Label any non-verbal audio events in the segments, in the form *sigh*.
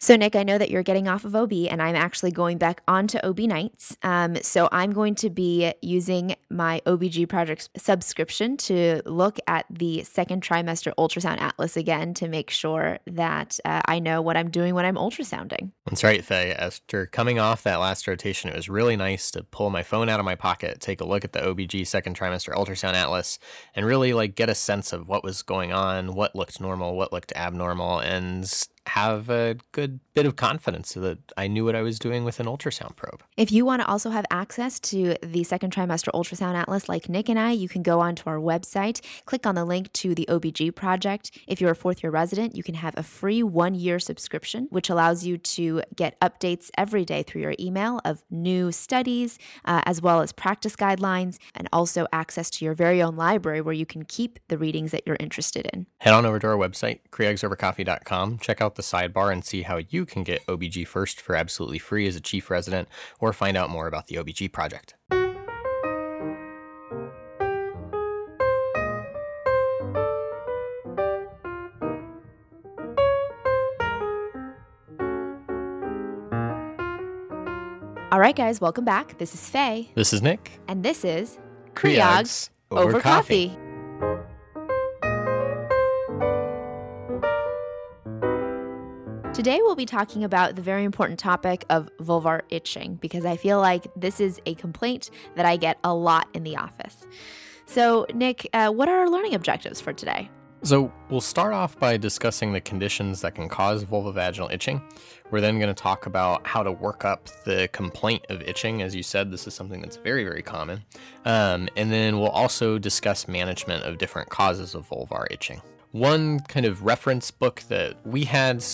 So, Nick, I know that you're getting off of OB, and I'm actually going back onto OB nights. Um, so, I'm going to be using my OBG project subscription to look at the second trimester ultrasound atlas again to make sure that uh, I know what I'm doing when I'm ultrasounding. That's right, Faye. After coming off that last rotation, it was really nice to pull my phone out of my pocket, take a look at the OBG second trimester ultrasound atlas, and really like get a sense of what was going on, what looked normal, what looked abnormal, and have a good bit of confidence so that I knew what I was doing with an ultrasound probe. If you want to also have access to the second trimester ultrasound atlas like Nick and I, you can go onto our website, click on the link to the OBG project. If you're a fourth year resident, you can have a free one year subscription, which allows you to get updates every day through your email of new studies, uh, as well as practice guidelines, and also access to your very own library where you can keep the readings that you're interested in. Head on over to our website, creogsovercoffee.com, check out the sidebar and see how you can get OBG First for absolutely free as a chief resident or find out more about the OBG project. All right, guys, welcome back. This is Faye. This is Nick. And this is Creogs over, over coffee. Today, we'll be talking about the very important topic of vulvar itching because I feel like this is a complaint that I get a lot in the office. So, Nick, uh, what are our learning objectives for today? So, we'll start off by discussing the conditions that can cause vulvovaginal itching. We're then going to talk about how to work up the complaint of itching. As you said, this is something that's very, very common. Um, and then we'll also discuss management of different causes of vulvar itching. One kind of reference book that we had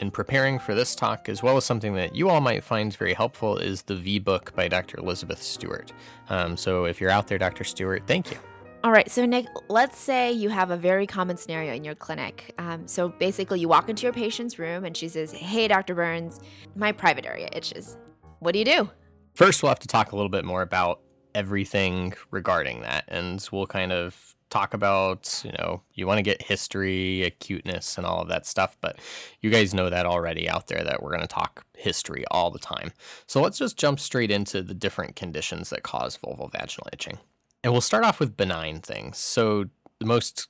in preparing for this talk, as well as something that you all might find very helpful, is the V book by Dr. Elizabeth Stewart. Um, so if you're out there, Dr. Stewart, thank you. All right, so Nick, let's say you have a very common scenario in your clinic. Um, so basically, you walk into your patient's room and she says, Hey, Dr. Burns, my private area itches. What do you do? First, we'll have to talk a little bit more about everything regarding that, and we'll kind of talk about, you know, you want to get history, acuteness, and all of that stuff, but you guys know that already out there that we're going to talk history all the time. So let's just jump straight into the different conditions that cause vulvovaginal itching. And we'll start off with benign things. So the most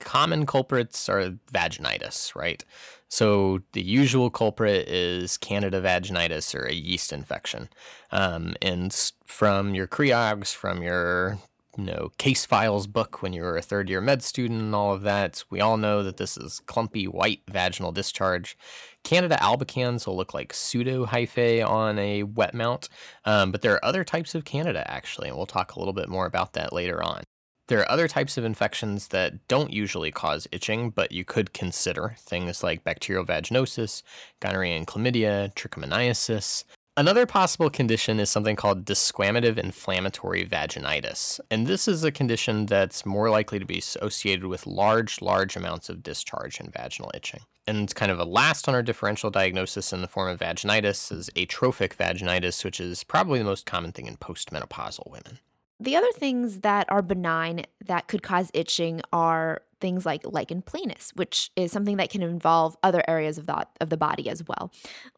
common culprits are vaginitis, right? So the usual culprit is Candida vaginitis or a yeast infection. Um, and from your creogs, from your you know case files book when you were a third year med student and all of that, we all know that this is clumpy white vaginal discharge. Candida albicans will look like pseudo hyphae on a wet mount, um, but there are other types of Candida actually, and we'll talk a little bit more about that later on. There are other types of infections that don't usually cause itching, but you could consider things like bacterial vaginosis, gonorrhea and chlamydia, trichomoniasis. Another possible condition is something called desquamative inflammatory vaginitis. And this is a condition that's more likely to be associated with large, large amounts of discharge and vaginal itching. And kind of a last on our differential diagnosis in the form of vaginitis is atrophic vaginitis, which is probably the most common thing in postmenopausal women. The other things that are benign that could cause itching are things like lichen planus, which is something that can involve other areas of the, of the body as well.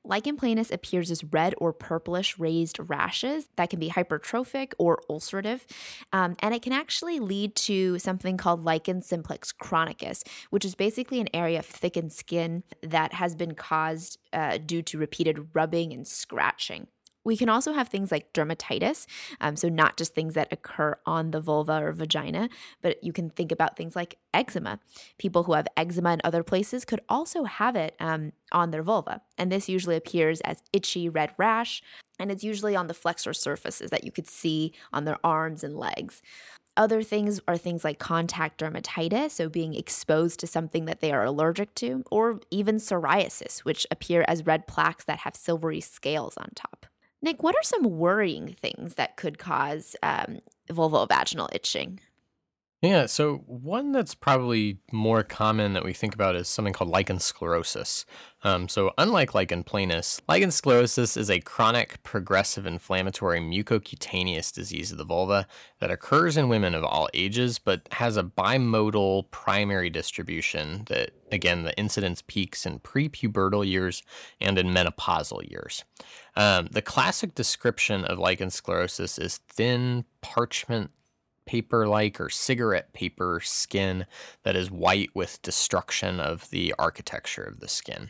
Lichen planus appears as red or purplish raised rashes that can be hypertrophic or ulcerative, um, and it can actually lead to something called lichen simplex chronicus, which is basically an area of thickened skin that has been caused uh, due to repeated rubbing and scratching. We can also have things like dermatitis, um, so not just things that occur on the vulva or vagina, but you can think about things like eczema. People who have eczema in other places could also have it um, on their vulva, and this usually appears as itchy red rash, and it's usually on the flexor surfaces that you could see on their arms and legs. Other things are things like contact dermatitis, so being exposed to something that they are allergic to, or even psoriasis, which appear as red plaques that have silvery scales on top. Nick, what are some worrying things that could cause um, vulvovaginal itching? Yeah, so one that's probably more common that we think about is something called lichen sclerosus. Um, so, unlike lichen planus, lichen sclerosus is a chronic, progressive, inflammatory mucocutaneous disease of the vulva that occurs in women of all ages, but has a bimodal primary distribution that, again, the incidence peaks in prepubertal years and in menopausal years. Um, the classic description of lichen sclerosus is thin, parchment paper like or cigarette paper skin that is white with destruction of the architecture of the skin.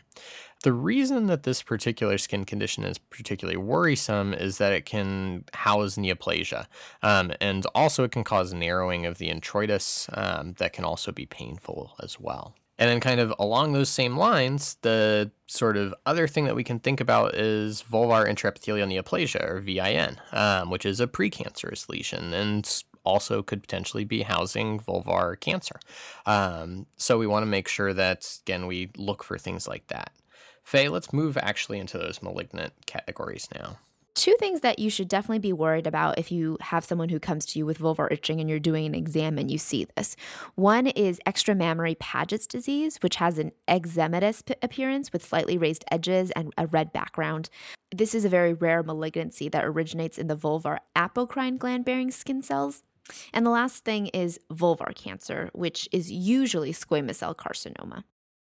The reason that this particular skin condition is particularly worrisome is that it can house neoplasia. Um, and also, it can cause narrowing of the introitus um, that can also be painful as well. And then, kind of along those same lines, the sort of other thing that we can think about is vulvar intraepithelial neoplasia, or VIN, um, which is a precancerous lesion. And also could potentially be housing vulvar cancer. Um, so we want to make sure that, again, we look for things like that. Faye, let's move actually into those malignant categories now. Two things that you should definitely be worried about if you have someone who comes to you with vulvar itching and you're doing an exam and you see this. One is extramammary Paget's disease, which has an eczematous appearance with slightly raised edges and a red background. This is a very rare malignancy that originates in the vulvar apocrine gland bearing skin cells. And the last thing is vulvar cancer, which is usually squamous cell carcinoma.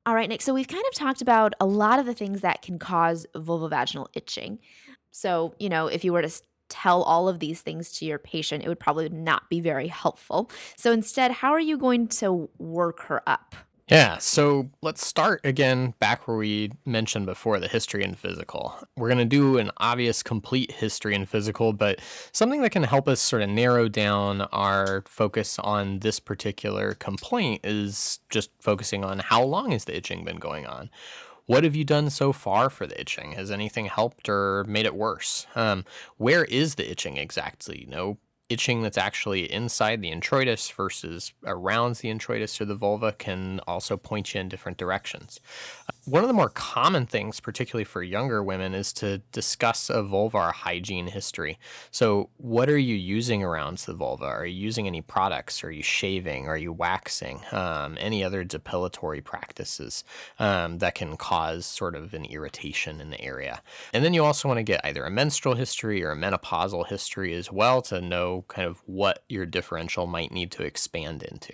All right, Nick, so we've kind of talked about a lot of the things that can cause vulvovaginal itching. So, you know, if you were to tell all of these things to your patient, it would probably not be very helpful. So instead, how are you going to work her up? Yeah, so let's start again back where we mentioned before the history and physical. We're going to do an obvious complete history and physical, but something that can help us sort of narrow down our focus on this particular complaint is just focusing on how long has the itching been going on? What have you done so far for the itching? Has anything helped or made it worse? Um, where is the itching exactly? You know, itching that's actually inside the introitus versus around the introitus or the vulva can also point you in different directions. One of the more common things, particularly for younger women, is to discuss a vulvar hygiene history. So, what are you using around the vulva? Are you using any products? Are you shaving? Are you waxing? Um, any other depilatory practices um, that can cause sort of an irritation in the area? And then you also want to get either a menstrual history or a menopausal history as well to know kind of what your differential might need to expand into.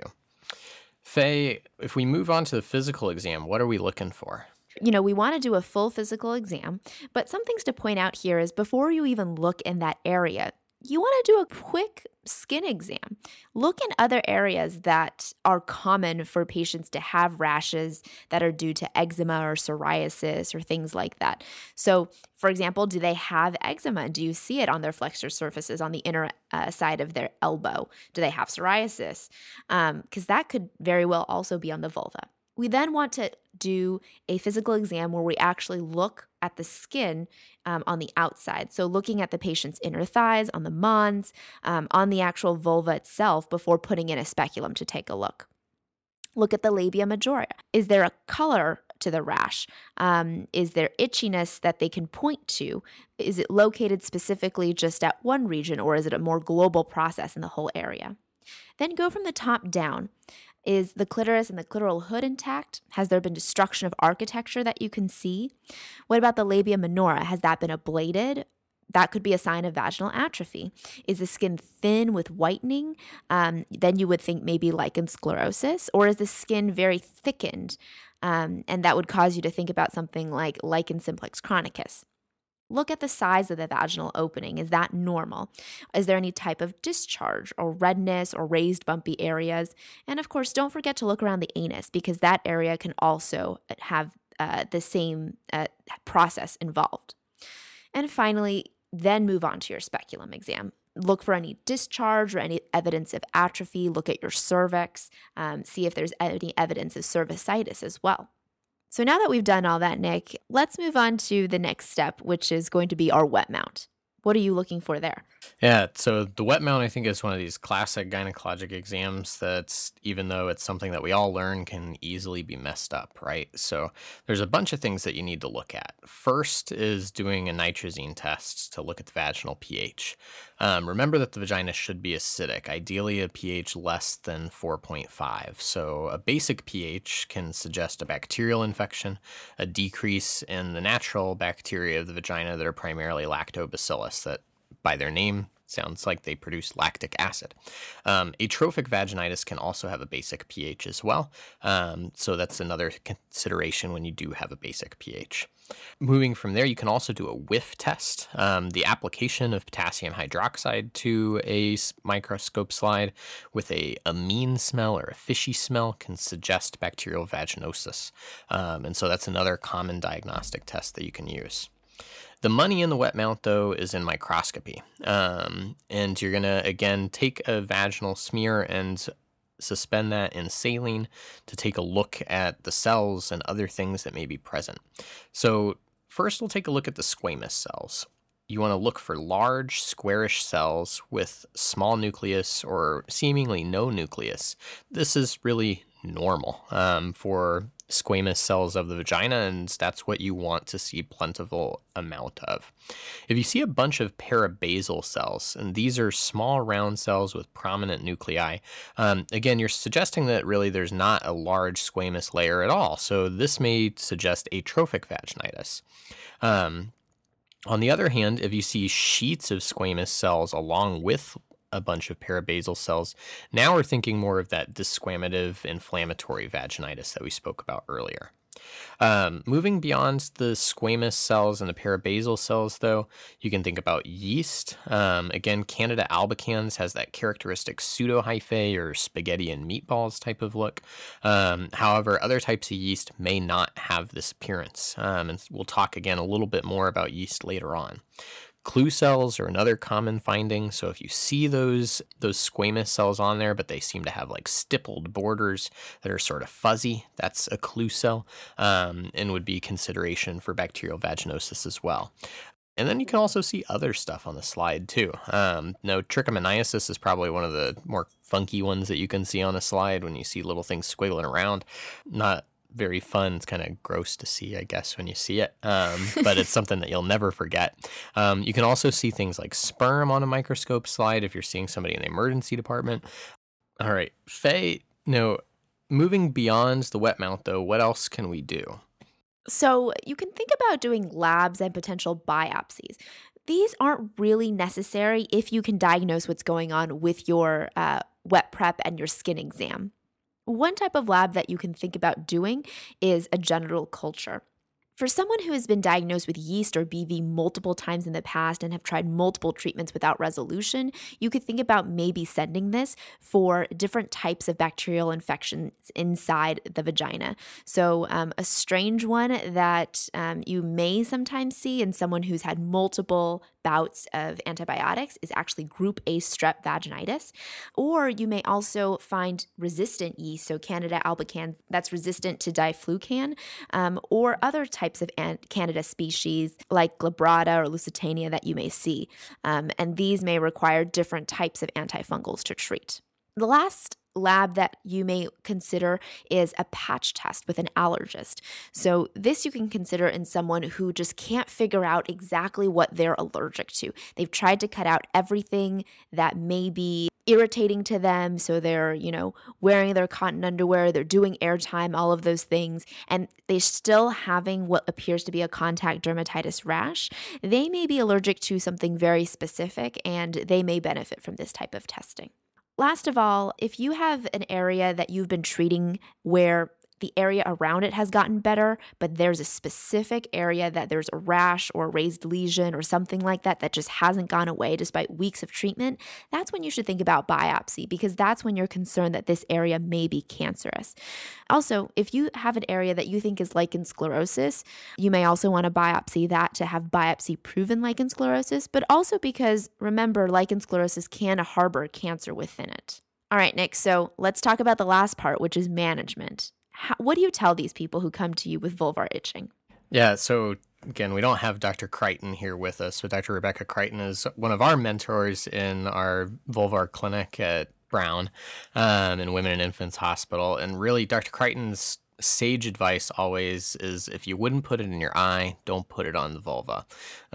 Faye, if we move on to the physical exam, what are we looking for? You know, we want to do a full physical exam, but some things to point out here is before you even look in that area, you want to do a quick skin exam. Look in other areas that are common for patients to have rashes that are due to eczema or psoriasis or things like that. So, for example, do they have eczema? Do you see it on their flexor surfaces on the inner uh, side of their elbow? Do they have psoriasis? Because um, that could very well also be on the vulva. We then want to do a physical exam where we actually look at the skin um, on the outside. So, looking at the patient's inner thighs, on the mons, um, on the actual vulva itself before putting in a speculum to take a look. Look at the labia majora. Is there a color to the rash? Um, is there itchiness that they can point to? Is it located specifically just at one region, or is it a more global process in the whole area? Then go from the top down. Is the clitoris and the clitoral hood intact? Has there been destruction of architecture that you can see? What about the labia minora? Has that been ablated? That could be a sign of vaginal atrophy. Is the skin thin with whitening? Um, then you would think maybe lichen sclerosis, Or is the skin very thickened? Um, and that would cause you to think about something like lichen simplex chronicus. Look at the size of the vaginal opening. Is that normal? Is there any type of discharge or redness or raised bumpy areas? And of course, don't forget to look around the anus because that area can also have uh, the same uh, process involved. And finally, then move on to your speculum exam. Look for any discharge or any evidence of atrophy. Look at your cervix. Um, see if there's any evidence of cervicitis as well. So now that we've done all that, Nick, let's move on to the next step, which is going to be our wet mount. What are you looking for there? Yeah, so the wet mount, I think, is one of these classic gynecologic exams that's, even though it's something that we all learn, can easily be messed up, right? So there's a bunch of things that you need to look at. First is doing a nitrazine test to look at the vaginal pH. Um, remember that the vagina should be acidic, ideally a pH less than 4.5. So a basic pH can suggest a bacterial infection, a decrease in the natural bacteria of the vagina that are primarily lactobacillus, that by their name sounds like they produce lactic acid. Um, atrophic vaginitis can also have a basic pH as well. Um, so that's another consideration when you do have a basic pH. Moving from there, you can also do a whiff test. Um, the application of potassium hydroxide to a microscope slide with a amine smell or a fishy smell can suggest bacterial vaginosis. Um, and so that's another common diagnostic test that you can use. The money in the wet mount, though, is in microscopy. Um, and you're going to, again, take a vaginal smear and suspend that in saline to take a look at the cells and other things that may be present. So, first, we'll take a look at the squamous cells. You want to look for large, squarish cells with small nucleus or seemingly no nucleus. This is really normal um, for squamous cells of the vagina, and that's what you want to see plentiful amount of. If you see a bunch of parabasal cells, and these are small round cells with prominent nuclei, um, again, you're suggesting that really there's not a large squamous layer at all. So this may suggest atrophic vaginitis. Um, on the other hand, if you see sheets of squamous cells along with a bunch of parabasal cells. Now we're thinking more of that desquamative inflammatory vaginitis that we spoke about earlier. Um, moving beyond the squamous cells and the parabasal cells, though, you can think about yeast. Um, again, Candida albicans has that characteristic pseudohyphae or spaghetti and meatballs type of look. Um, however, other types of yeast may not have this appearance. Um, and we'll talk again a little bit more about yeast later on. Clue cells are another common finding. So if you see those those squamous cells on there, but they seem to have like stippled borders that are sort of fuzzy, that's a clue cell, um, and would be consideration for bacterial vaginosis as well. And then you can also see other stuff on the slide too. Um, no, trichomoniasis is probably one of the more funky ones that you can see on a slide when you see little things squiggling around. Not very fun. It's kind of gross to see, I guess, when you see it, um, *laughs* but it's something that you'll never forget. Um, you can also see things like sperm on a microscope slide if you're seeing somebody in the emergency department. All right, Faye, no, moving beyond the wet mount, though, what else can we do? So you can think about doing labs and potential biopsies. These aren't really necessary if you can diagnose what's going on with your uh, wet prep and your skin exam. One type of lab that you can think about doing is a genital culture. For someone who has been diagnosed with yeast or BV multiple times in the past and have tried multiple treatments without resolution, you could think about maybe sending this for different types of bacterial infections inside the vagina. So, um, a strange one that um, you may sometimes see in someone who's had multiple bouts of antibiotics is actually group A strep vaginitis. Or you may also find resistant yeast, so Candida albicans, that's resistant to diflucan, um, or other types of Candida species like glabrata or lusitaniae that you may see. Um, and these may require different types of antifungals to treat. The last lab that you may consider is a patch test with an allergist. So, this you can consider in someone who just can't figure out exactly what they're allergic to. They've tried to cut out everything that may be irritating to them. So, they're, you know, wearing their cotton underwear, they're doing airtime, all of those things, and they're still having what appears to be a contact dermatitis rash. They may be allergic to something very specific and they may benefit from this type of testing. Last of all, if you have an area that you've been treating where the area around it has gotten better, but there's a specific area that there's a rash or a raised lesion or something like that that just hasn't gone away despite weeks of treatment, that's when you should think about biopsy because that's when you're concerned that this area may be cancerous. Also, if you have an area that you think is lichen sclerosis, you may also want to biopsy that to have biopsy proven lichen sclerosis, but also because remember, lichen sclerosis can harbor cancer within it. All right, Nick, so let's talk about the last part, which is management how, what do you tell these people who come to you with vulvar itching? Yeah, so again, we don't have Dr. Crichton here with us, but Dr. Rebecca Crichton is one of our mentors in our vulvar clinic at Brown um, and Women and Infants Hospital. And really, Dr. Crichton's sage advice always is if you wouldn't put it in your eye, don't put it on the vulva.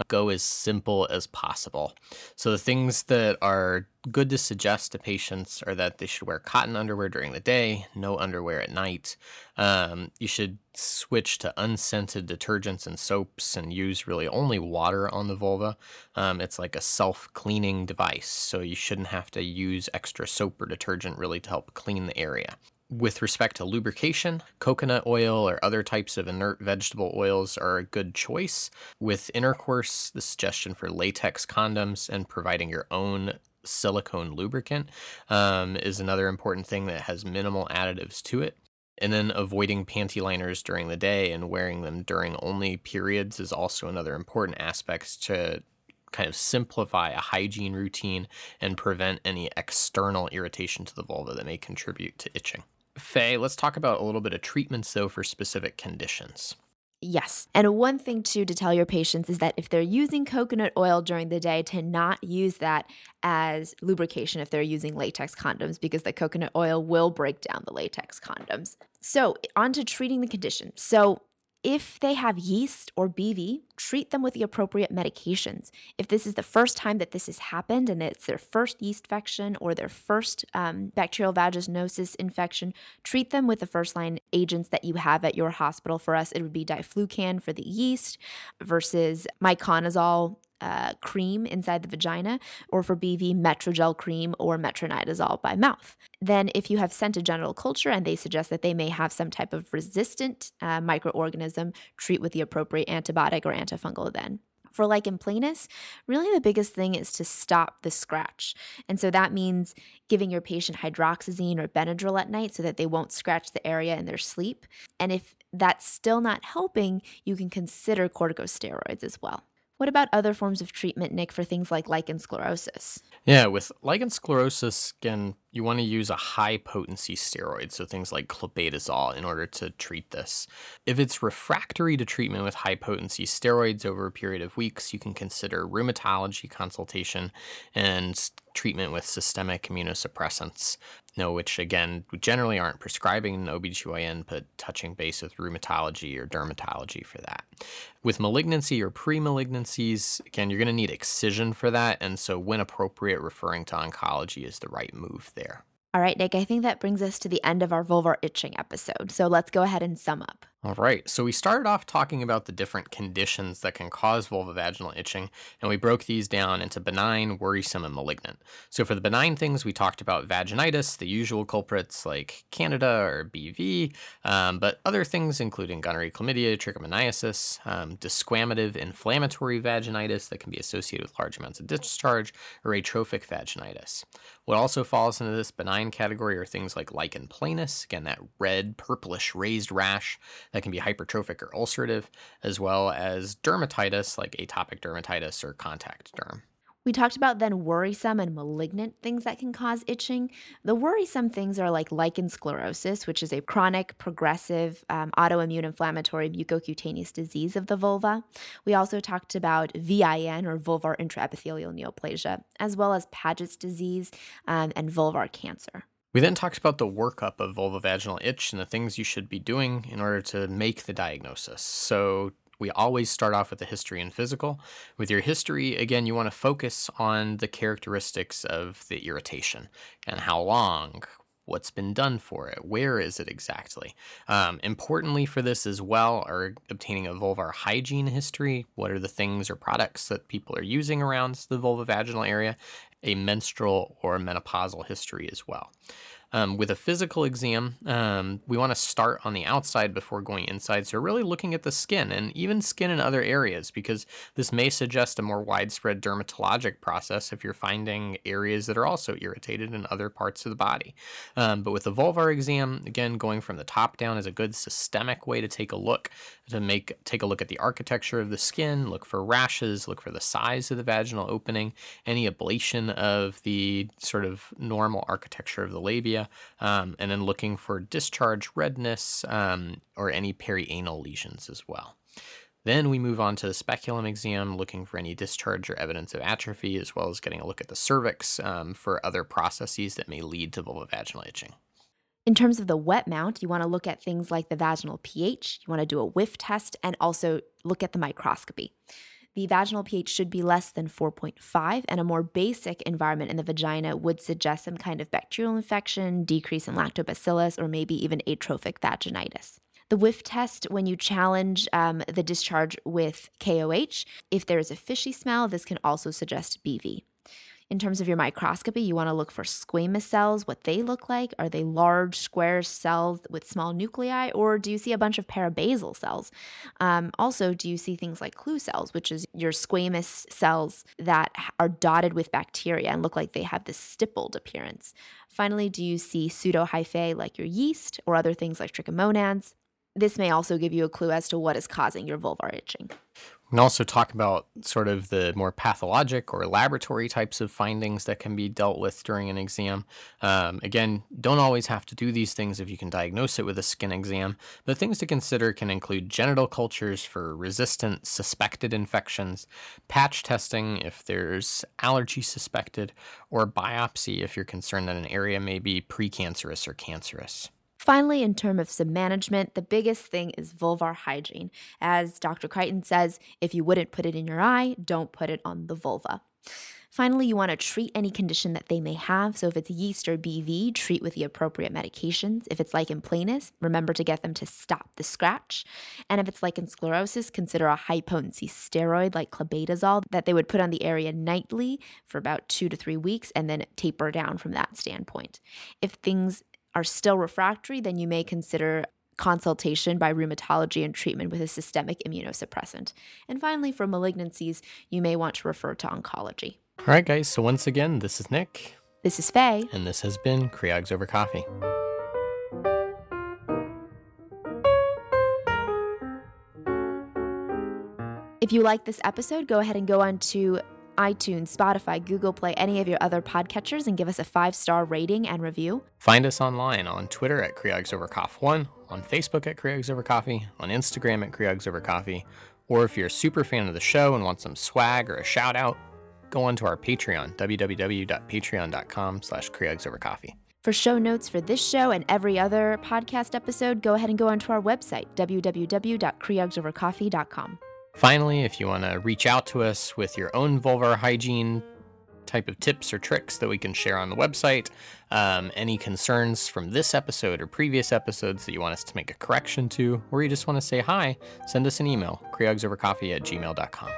Go as simple as possible. So, the things that are good to suggest to patients are that they should wear cotton underwear during the day, no underwear at night. Um, you should switch to unscented detergents and soaps and use really only water on the vulva. Um, it's like a self cleaning device, so you shouldn't have to use extra soap or detergent really to help clean the area. With respect to lubrication, coconut oil or other types of inert vegetable oils are a good choice. With intercourse, the suggestion for latex condoms and providing your own silicone lubricant um, is another important thing that has minimal additives to it. And then avoiding panty liners during the day and wearing them during only periods is also another important aspect to kind of simplify a hygiene routine and prevent any external irritation to the vulva that may contribute to itching. Faye, let's talk about a little bit of treatments though for specific conditions. Yes. And one thing too to tell your patients is that if they're using coconut oil during the day, to not use that as lubrication if they're using latex condoms because the coconut oil will break down the latex condoms. So, on to treating the condition. So, if they have yeast or BV, treat them with the appropriate medications. If this is the first time that this has happened and it's their first yeast infection or their first um, bacterial vaginosis infection, treat them with the first line agents that you have at your hospital. For us, it would be diflucan for the yeast versus miconazole uh, cream inside the vagina, or for BV, Metrogel cream or metronidazole by mouth. Then, if you have sent a genital culture and they suggest that they may have some type of resistant uh, microorganism, treat with the appropriate antibiotic or antifungal then. For lichen planus, really the biggest thing is to stop the scratch. And so that means giving your patient hydroxyzine or Benadryl at night so that they won't scratch the area in their sleep. And if that's still not helping, you can consider corticosteroids as well. What about other forms of treatment, Nick, for things like lichen sclerosus? Yeah, with lichen sclerosus, again, you want to use a high potency steroid, so things like clobetasol, in order to treat this. If it's refractory to treatment with high potency steroids over a period of weeks, you can consider rheumatology consultation and treatment with systemic immunosuppressants know, which again, generally aren't prescribing an OBGYN, but touching base with rheumatology or dermatology for that. With malignancy or pre malignancies, again, you're going to need excision for that. And so, when appropriate, referring to oncology is the right move there. All right, Nick, I think that brings us to the end of our vulvar itching episode. So let's go ahead and sum up. All right, so we started off talking about the different conditions that can cause vulvovaginal itching, and we broke these down into benign, worrisome, and malignant. So for the benign things, we talked about vaginitis, the usual culprits like Candida or BV, um, but other things including gonorrhea, chlamydia, trichomoniasis, um, desquamative inflammatory vaginitis that can be associated with large amounts of discharge, or atrophic vaginitis. What also falls into this benign category are things like lichen planus, again, that red, purplish, raised rash that can be hypertrophic or ulcerative, as well as dermatitis like atopic dermatitis or contact derm. We talked about then worrisome and malignant things that can cause itching. The worrisome things are like lichen sclerosus, which is a chronic, progressive, um, autoimmune inflammatory mucocutaneous disease of the vulva. We also talked about VIN or vulvar intraepithelial neoplasia, as well as Paget's disease um, and vulvar cancer. We then talked about the workup of vulvovaginal itch and the things you should be doing in order to make the diagnosis. So, we always start off with the history and physical. With your history, again, you want to focus on the characteristics of the irritation and how long, what's been done for it, where is it exactly. Um, importantly for this as well are obtaining a vulvar hygiene history. What are the things or products that people are using around the vulvovaginal area? A menstrual or menopausal history as well. Um, with a physical exam, um, we want to start on the outside before going inside. So, really looking at the skin and even skin in other areas, because this may suggest a more widespread dermatologic process if you're finding areas that are also irritated in other parts of the body. Um, but with the vulvar exam, again, going from the top down is a good systemic way to take a look to make take a look at the architecture of the skin, look for rashes, look for the size of the vaginal opening, any ablation of the sort of normal architecture of the labia um, and then looking for discharge redness um, or any perianal lesions as well. Then we move on to the speculum exam, looking for any discharge or evidence of atrophy, as well as getting a look at the cervix um, for other processes that may lead to vulvovaginal itching. In terms of the wet mount, you want to look at things like the vaginal pH, you want to do a whiff test, and also look at the microscopy. The vaginal pH should be less than 4.5, and a more basic environment in the vagina would suggest some kind of bacterial infection, decrease in lactobacillus, or maybe even atrophic vaginitis. The whiff test, when you challenge um, the discharge with KOH, if there is a fishy smell, this can also suggest BV. In terms of your microscopy, you want to look for squamous cells, what they look like. Are they large, square cells with small nuclei, or do you see a bunch of parabasal cells? Um, also, do you see things like clue cells, which is your squamous cells that are dotted with bacteria and look like they have this stippled appearance? Finally, do you see pseudohyphae like your yeast or other things like trichomonads? This may also give you a clue as to what is causing your vulvar itching. Can also talk about sort of the more pathologic or laboratory types of findings that can be dealt with during an exam. Um, again, don't always have to do these things if you can diagnose it with a skin exam, but things to consider can include genital cultures for resistant suspected infections, patch testing if there's allergy suspected, or biopsy if you're concerned that an area may be precancerous or cancerous. Finally, in terms of some management, the biggest thing is vulvar hygiene. As Dr. Crichton says, if you wouldn't put it in your eye, don't put it on the vulva. Finally, you want to treat any condition that they may have. So, if it's yeast or BV, treat with the appropriate medications. If it's lichen planus, remember to get them to stop the scratch. And if it's lichen sclerosis, consider a high potency steroid like clobetasol that they would put on the area nightly for about two to three weeks and then taper down from that standpoint. If things are still refractory, then you may consider consultation by rheumatology and treatment with a systemic immunosuppressant. And finally, for malignancies, you may want to refer to oncology. All right, guys. So, once again, this is Nick. This is Faye. And this has been Creogs Over Coffee. If you like this episode, go ahead and go on to iTunes, Spotify, Google Play, any of your other podcatchers, and give us a five star rating and review. Find us online on Twitter at CreogsoverCoff1, on Facebook at Creogs Over Coffee, on Instagram at Creogs Over Coffee, or if you're a super fan of the show and want some swag or a shout out, go on to our Patreon, www.patreon.com slash Coffee. For show notes for this show and every other podcast episode, go ahead and go onto our website, www.creogsovercoffee.com. Finally, if you want to reach out to us with your own vulvar hygiene type of tips or tricks that we can share on the website, um, any concerns from this episode or previous episodes that you want us to make a correction to, or you just want to say hi, send us an email, creogsovercoffee at gmail.com.